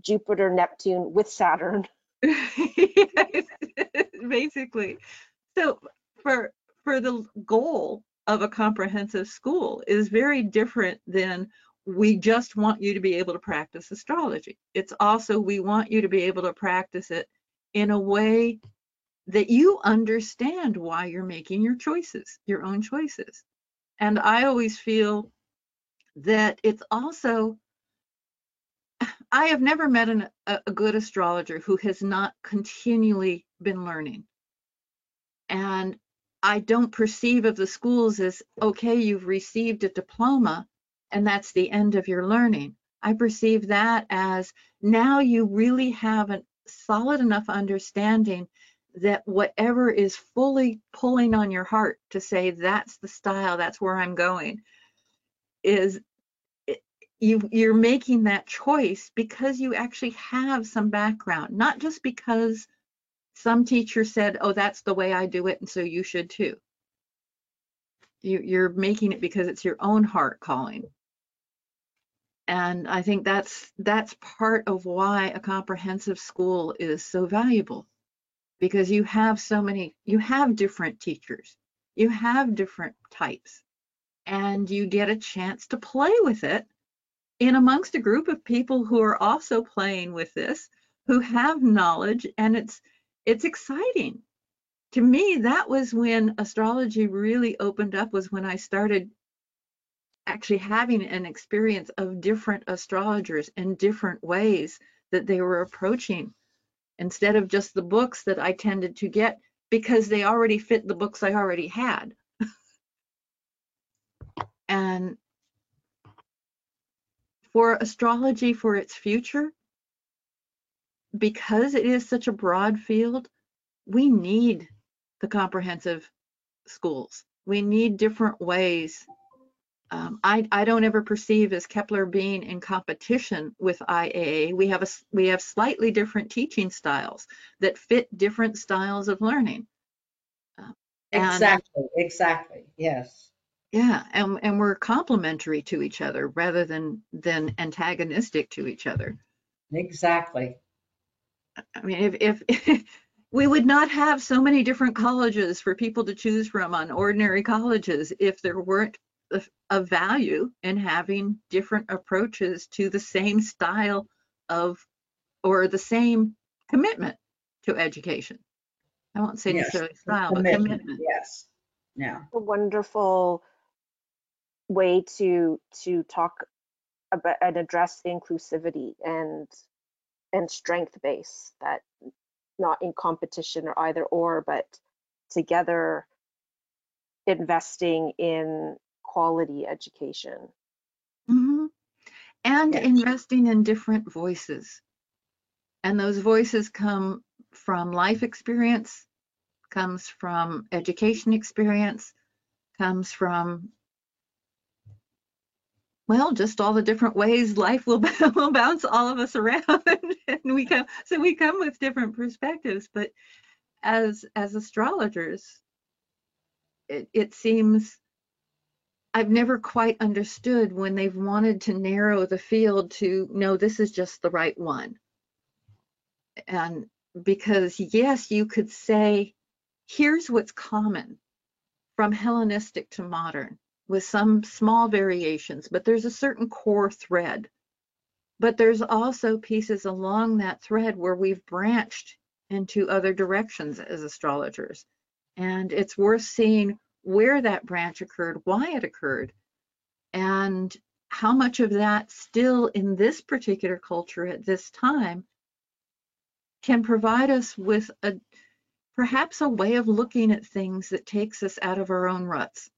Jupiter, Neptune with Saturn. Yes, Basically, so for for the goal of a comprehensive school is very different than we just want you to be able to practice astrology. It's also we want you to be able to practice it in a way that you understand why you're making your choices, your own choices. And I always feel that it's also I have never met an, a, a good astrologer who has not continually been learning. And I don't perceive of the schools as, okay, you've received a diploma and that's the end of your learning. I perceive that as now you really have a solid enough understanding that whatever is fully pulling on your heart to say, that's the style, that's where I'm going, is you you're making that choice because you actually have some background not just because some teacher said oh that's the way i do it and so you should too. You, you're making it because it's your own heart calling. And i think that's that's part of why a comprehensive school is so valuable because you have so many you have different teachers you have different types and you get a chance to play with it in amongst a group of people who are also playing with this, who have knowledge, and it's it's exciting. To me, that was when astrology really opened up, was when I started actually having an experience of different astrologers and different ways that they were approaching instead of just the books that I tended to get because they already fit the books I already had. and for astrology for its future, because it is such a broad field, we need the comprehensive schools. We need different ways. Um, I, I don't ever perceive as Kepler being in competition with IAA. We have a we have slightly different teaching styles that fit different styles of learning. Uh, and- Exactly, exactly, yes. Yeah, and and we're complementary to each other rather than than antagonistic to each other. Exactly. I mean, if if we would not have so many different colleges for people to choose from on ordinary colleges if there weren't a, a value in having different approaches to the same style of or the same commitment to education. I won't say Yes, necessarily style, but Commitment, commitment. Yes, yeah, a wonderful way to to talk about and address inclusivity and and strength base that not in competition or either or but together investing in quality education hmm And Yes. investing in different voices. And those voices come from life experience, comes from education experience, comes from, well, just all the different ways life will, will bounce all of us around. and we come, so we come with different perspectives. But as, as astrologers, it, it seems I've never quite understood when they've wanted to narrow the field to no, this is just the right one. And because, yes, you could say, here's what's common from Hellenistic to modern with some small variations, but there's a certain core thread. But there's also pieces along that thread where we've branched into other directions as astrologers. And it's worth seeing where that branch occurred, why it occurred, and how much of that still in this particular culture at this time can provide us with a perhaps a way of looking at things that takes us out of our own ruts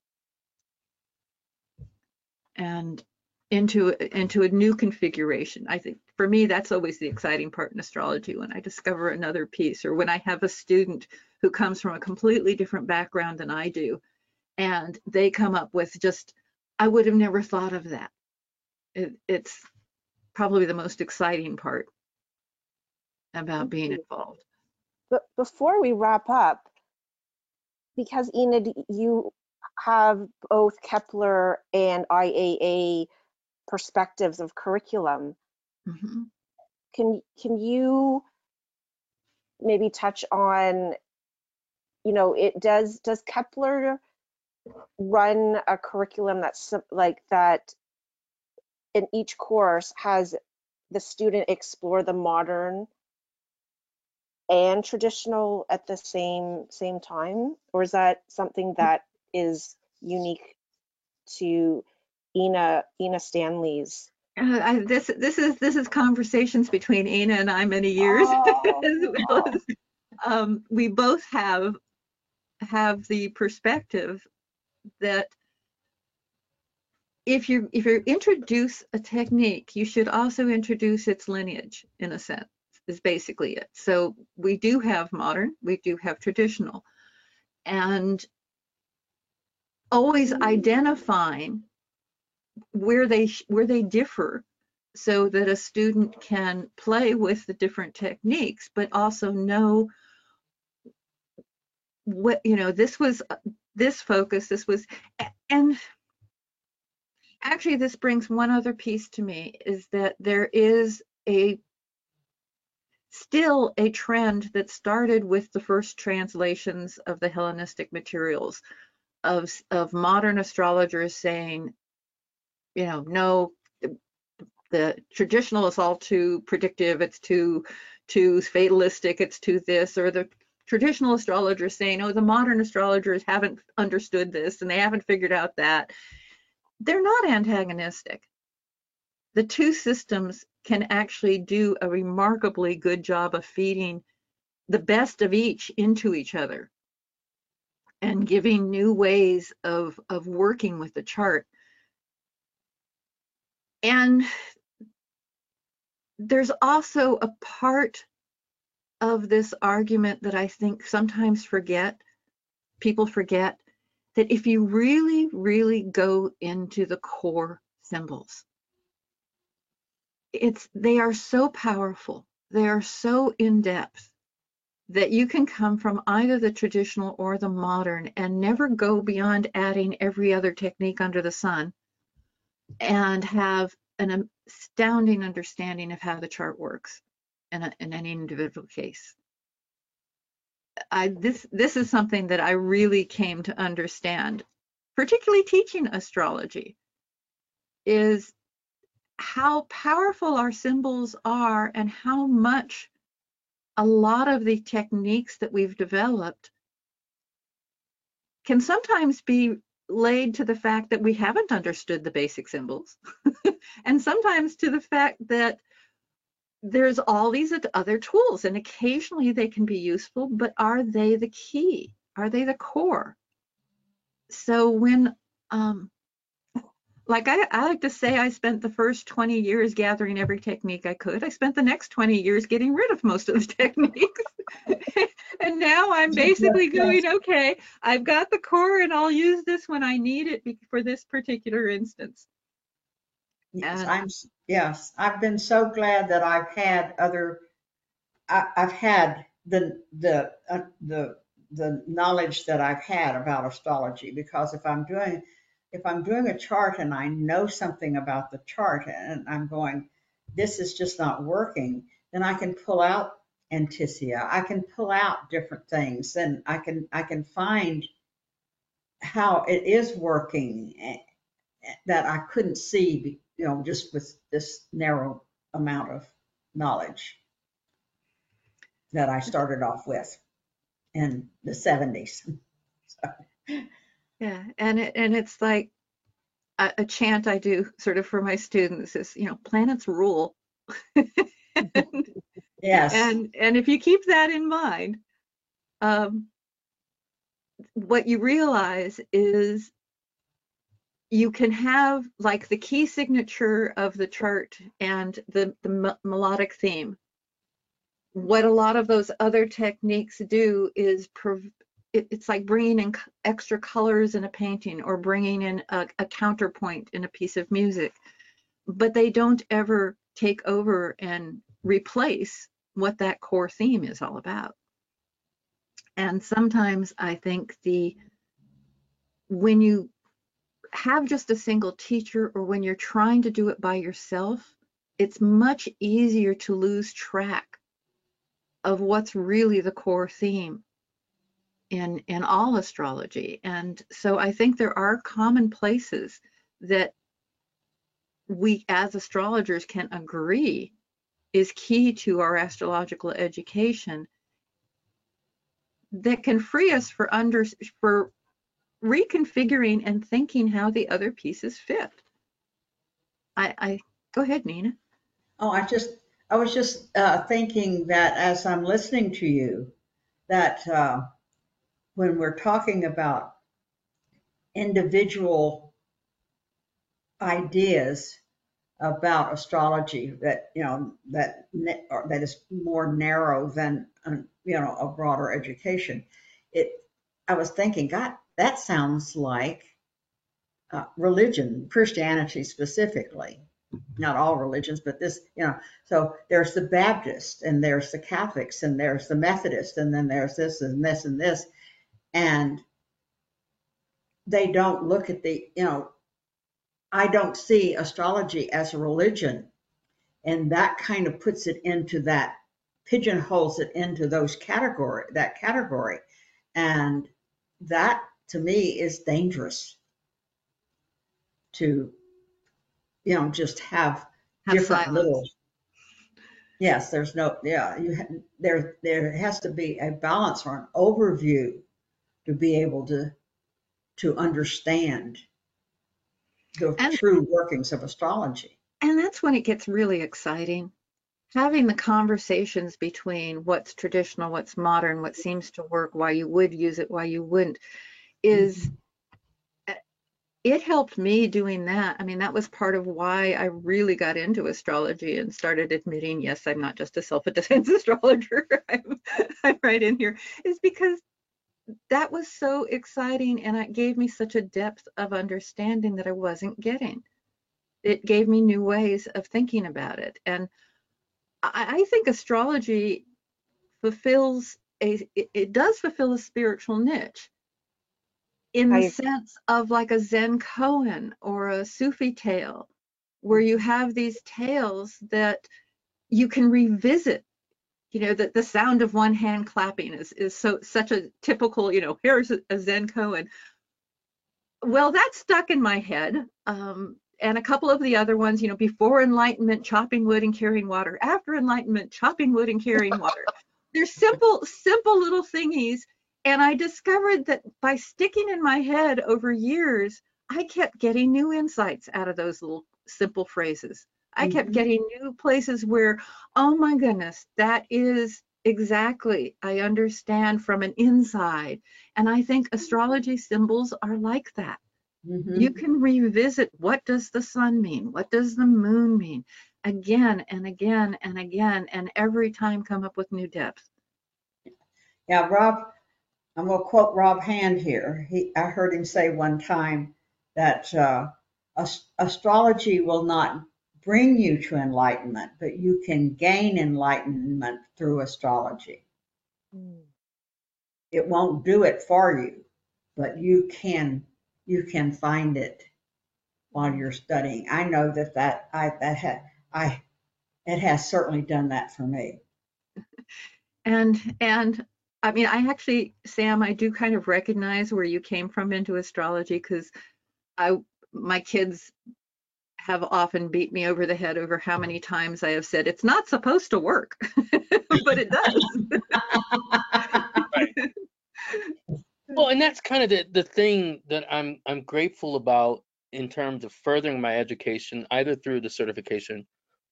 and into into a new configuration. I think for me that's always the exciting part in astrology when I discover another piece or when I have a student who comes from a completely different background than I do and they come up with just I would have never thought of that. It, it's probably the most exciting part about being involved. but before we wrap up because enid you have both kepler and iaa perspectives of curriculum Mhm. can can you maybe touch on, you know, it does, does Kepler run a curriculum that's like that in each course has the student explore the modern and traditional at the same same time or is that something that is unique to Ena Ena Stanley's Uh, I, this this is this is conversations between Ena and I many years. Oh. as well as, um, we both have have the perspective that if you if you introduce a technique, you should also introduce its lineage in a sense. Is basically it. So we do have modern, we do have traditional, and always identifying where they where they differ so that a student can play with the different techniques but also know what you know this was this focus this was and actually this brings one other piece to me is that there is a still a trend that started with the first translations of the hellenistic materials of of modern astrologers saying you know, no, the- traditional is all too predictive, it's too too fatalistic, it's too this, or the traditional astrologers saying, oh, the modern astrologers haven't understood this and they haven't figured out that. They're not antagonistic. The two systems can actually do a remarkably good job of feeding the best of each into each other and giving new ways of of working with the chart and there's also a part of this argument that I think sometimes forget, people forget, that if you really, really go into the core symbols, it's they are so powerful, they are so in depth that you can come from either the traditional or the modern and never go beyond adding every other technique under the sun and have an astounding understanding of how the chart works in, a, in any individual case. I, this, this is something that I really came to understand, particularly teaching astrology, is how powerful our symbols are and how much a lot of the techniques that we've developed can sometimes be laid to the fact that we haven't understood the basic symbols and sometimes to the fact that there's all these other tools and occasionally they can be useful but are they the key? Are they the core? So when um like I, I like to say i spent the first 20 years gathering every technique i could. I spent the next 20 years getting rid of most of the techniques. And now i'm basically going okay i've got the core and i'll use this when i need it for this particular instance Yes, I'm, yes, I've been so glad that I've had other, I, I've had the, the, uh, the, the knowledge that I've had about astrology, because if I'm doing, if I'm doing a chart and I know something about the chart and I'm going, this is just not working, then I can pull out antiscia, I can pull out different things, and I can, I can find how it is working eh, eh, that I couldn't see, you know, just with this narrow amount of knowledge that I started off with in the 70s. Yeah, and it, and it's like a, a chant I do sort of for my students is, you know, planets rule. and, Yes. and and if you keep that in mind, um, what you realize is you can have like the key signature of the chart and the the melodic theme. What a lot of those other techniques do is it, it's like bringing in extra colors in a painting or bringing in a, a counterpoint in a piece of music, but they don't ever take over and replace what that core theme is all about. And sometimes I think the when you have just a single teacher or when you're trying to do it by yourself, it's much easier to lose track of what's really the core theme in in all astrology. And so I think there are common places that we as astrologers can agree is key to our astrological education that can free us for under for reconfiguring and thinking how the other pieces fit. I, I go ahead, Nina. Oh, I just, I was just uh, thinking that as I'm listening to you, that uh, when we're talking about individual ideas about astrology that you know that that is more narrow than um, you know a broader education it i was thinking god that sounds like uh, religion christianity specifically not all religions but this you know so there's the Baptists and there's the catholics and there's the Methodists and then there's this and this and this and they don't look at the you know I don't see astrology as a religion. And that kind of puts it into that, pigeonholes it into those category, that category. And that to me is dangerous to, you know, just have, Have different silence. little. Yes, there's no, yeah, you, ha- there, there has to be a balance or an overview to be able to, to understand the And- true workings of astrology. And that's when it gets really exciting. Having the conversations between what's traditional, what's modern, what seems to work, why you would use it, why you wouldn't, is uh, it helped me doing that. I mean, that was part of why I really got into astrology and started admitting, yes, I'm not just a self-defense astrologer. I'm, I'm right in here, is because that was so exciting and it gave me such a depth of understanding that I wasn't getting it gave me new ways of thinking about it. And I, I think astrology fulfills a, it, it does fulfill a spiritual niche in the agree. sense of like a Zen koan or a Sufi tale, where you have these tales that you can revisit. You know, that the sound of one hand clapping is, is so such a typical, you know, here's a, a Zen koan. Well, that stuck in my head. Um, and a couple of the other ones, you know, before enlightenment, chopping wood and carrying water. After enlightenment, chopping wood and carrying water. They're simple, simple little thingies. And I discovered that by sticking in my head over years, I kept getting new insights out of those little simple phrases. I kept Mhm. getting new places where, oh my goodness, that is exactly, I understand from an inside. And I think astrology symbols are like that Mhm. you can revisit what does the sun mean what does the moon mean again and again and again and every time come up with new depth Yeah, Rob, I'm gonna quote Rob Hand here. He, I heard him say one time that uh, as- astrology will not bring you to enlightenment, but you can gain enlightenment through astrology. Mm. It won't do it for you, but you can you can find it while you're studying. I know that that I that had I it has certainly done that for me. and and i mean i actually sam i do kind of recognize where you came from into astrology because i my kids have often beat me over the head over how many times i have said it's not supposed to work but it does Well, and that's kind of the, the thing that I'm I'm grateful about in terms of furthering my education, either through the certification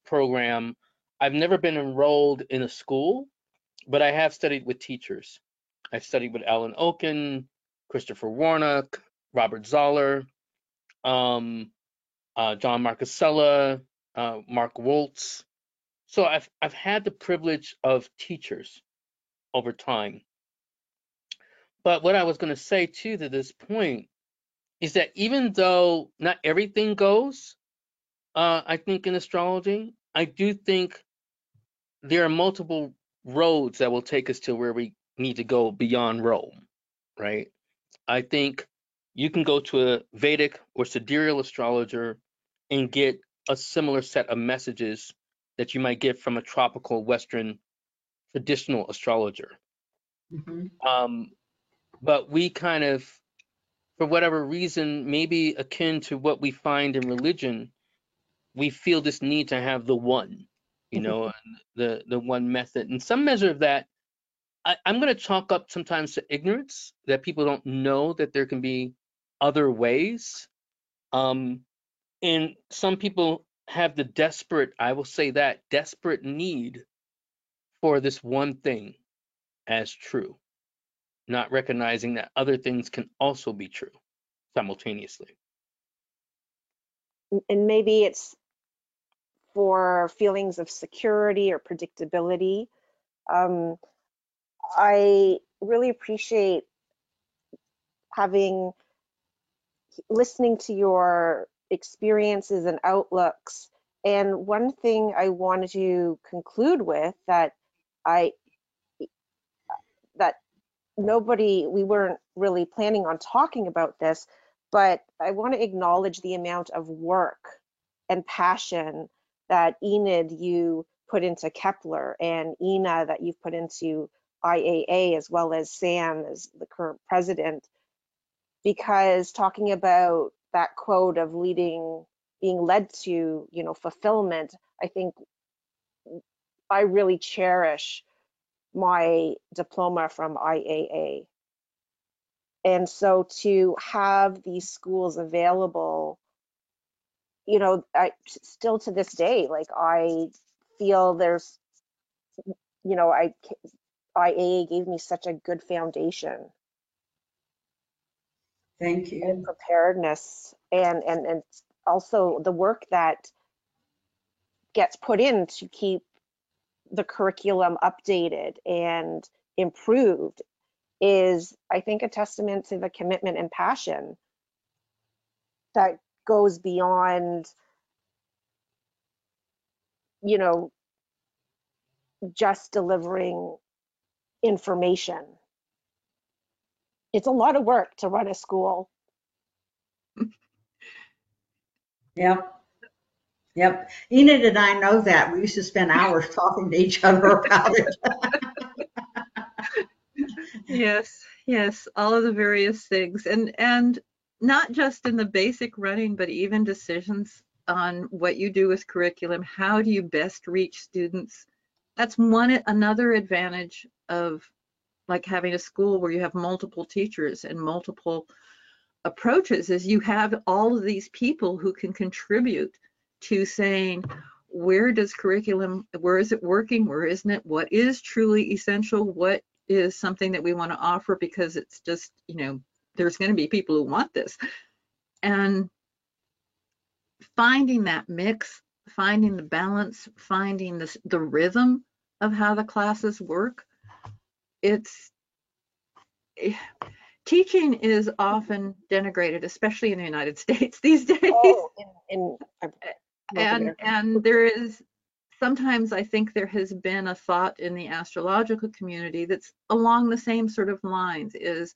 program. I've never been enrolled in a school, but I have studied with teachers. I've studied with Alan Oken, Christopher Warnock, Robert Zoller, um, uh, John Marchesella, uh, Mark Woltz. So I've I've had the privilege of teachers over time. But what I was going to say too to this point is that even though not everything goes, uh, I think in astrology, I do think there are multiple roads that will take us to where we need to go beyond Rome, right? I think you can go to a Vedic or sidereal astrologer and get a similar set of messages that you might get from a tropical Western traditional astrologer. Mhm. Um, but we kind of, for whatever reason, maybe akin to what we find in religion, we feel this need to have the one, you Mhm. know, the the one method. And some measure of that, I, I'm going to chalk up sometimes to ignorance that people don't know that there can be other ways. Um, and some people have the desperate, I will say that, desperate need for this one thing as true, not recognizing that other things can also be true simultaneously. and maybe it's for feelings of security or predictability. Um, I really appreciate having listening to your experiences and outlooks. And one thing I wanted to conclude with that I that nobody we weren't really planning on talking about this, but I want to acknowledge the amount of work and passion that Enid you put into Kepler and Ena that you've put into IAA as well as Sam as the current president. Because talking about that quote of leading being led to you know fulfillment I think I really cherish my diploma from IAA and so to have these schools available you know i still to this day like i feel there's you know i iaa gave me such a good foundation Thank you. and preparedness and and and also the work that gets put in to keep the curriculum updated and improved is i think a testament to the commitment and passion that goes beyond you know just delivering information it's a lot of work to run a school Yep. Yep. Enid and I know that. We used to spend hours talking to each other about it. Yes, yes, all of the various things and and not just in the basic running, but even decisions on what you do with curriculum. How do you best reach students? That's one another advantage of like having a school where you have multiple teachers and multiple approaches is you have all of these people who can contribute to saying where does curriculum where is it working where isn't it what is truly essential what is something that we want to offer because it's just you know there's going to be people who want this. And finding that mix finding the balance finding this the rhythm of how the classes work it's eh, teaching is often denigrated especially in the united states these days. Oh in, in uh, and and there is sometimes i think there has been a thought in the astrological community that's along the same sort of lines is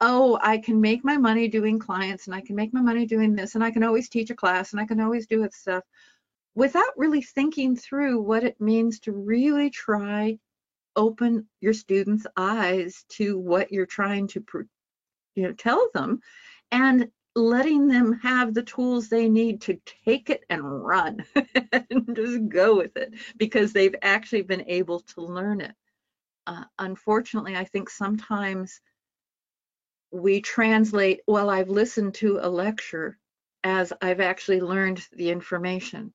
oh i can make my money doing clients and i can make my money doing this and i can always teach a class and i can always do it stuff without really thinking through what it means to really try open your students eyes to what you're trying to you know tell them and letting them have the tools they need to take it and run and just go with it because they've actually been able to learn it. Uh, unfortunately, I think sometimes we translate, well, I've listened to a lecture as I've actually learned the information.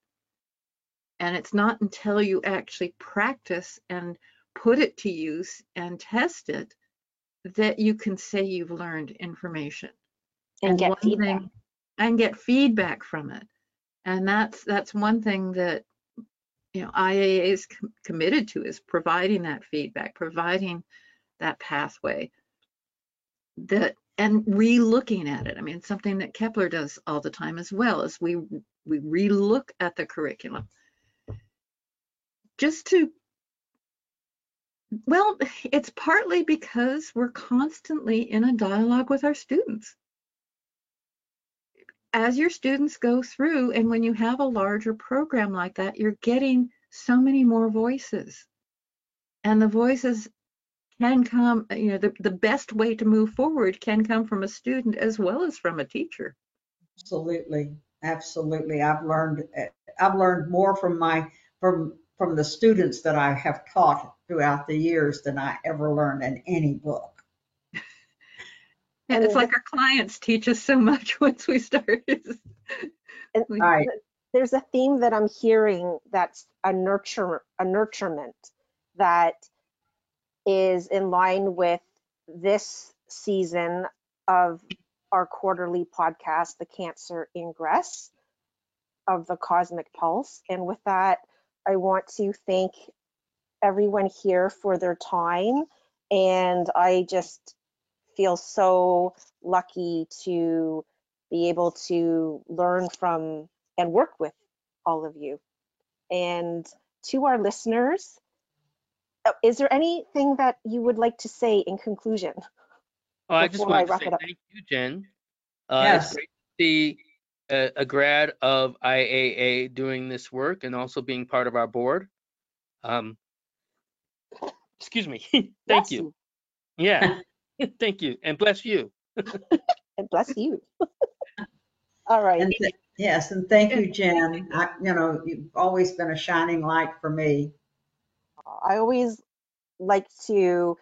And it's not until you actually practice and put it to use and test it that you can say you've learned information and get feedback. thing- and get feedback from it and that's that's one thing that you know iaa is com- committed to is providing that feedback providing that pathway that and re-looking at it. I mean something that kepler does all the time as well is we we re-look at the curriculum. Just to well it's partly because we're constantly in a dialogue with our students. As your students go through and when you have a larger program like that you're getting so many more voices. And the voices can come, you know, the, the best way to move forward can come from a student as well as from a teacher. Absolutely, absolutely. I've learned, eh, I've learned more from my, from, from the students that I have taught throughout the years than I ever learned in any book. And it's like our clients teach us so much once we start. And Right. there's a theme that I'm hearing that's a nurture a nurturement that is in line with this season of our quarterly podcast, The Cancer Ingress of the Cosmic Pulse. And with that, I want to thank everyone here for their time. And I just feel so lucky to be able to learn from and work with all of you. And to our listeners, is there anything that you would like to say in conclusion? Oh, I just before I want to wrap say it up. thank you, Jen. Uh, Yes. It's great to see a, a grad of IAA doing this work and also being part of our board. Um, excuse me. thank Bless you. Yeah. thank you. And bless you. And bless you. all right. And th- yes, and thank you, Jen. I, you know, you've always been a shining light for me. I always like to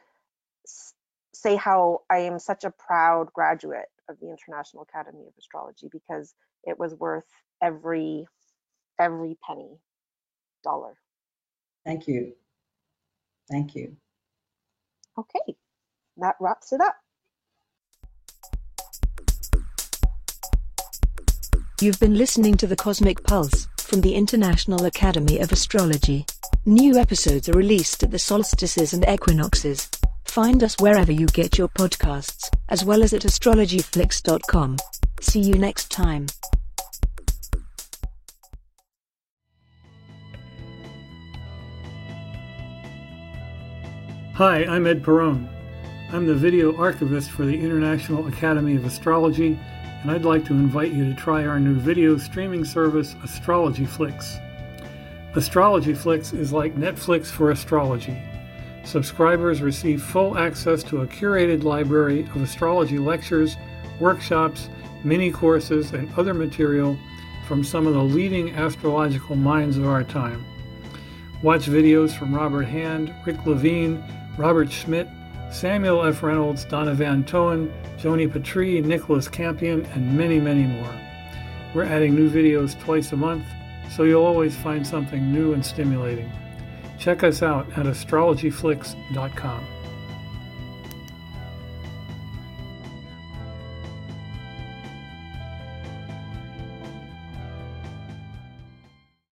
say how I am such a proud graduate of the International Academy of Astrology because it was worth every every penny dollar. Thank you. Thank you. Okay, that wraps it up. You've been listening to the Cosmic Pulse from the International Academy of Astrology. New episodes are released at the solstices and equinoxes. Find us wherever you get your podcasts, as well as at astrologyflix.com. See you next time. Hi, I'm Ed Perrone. I'm the video archivist for the International Academy of Astrology, and I'd like to invite you to try our new video streaming service, Astrology Flix. Astrology Flix is like Netflix for astrology. Subscribers receive full access to a curated library of astrology lectures, workshops, mini courses, and other material from some of the leading astrological minds of our time. Watch videos from Robert Hand, Rick Levine, Robert Schmidt, Samuel F. Reynolds, Donna Van Toen, Joni Patry, Nicholas Campion, and many, many more. We're adding new videos twice a month, so you'll always find something new and stimulating. Check us out at astrologyflix.com.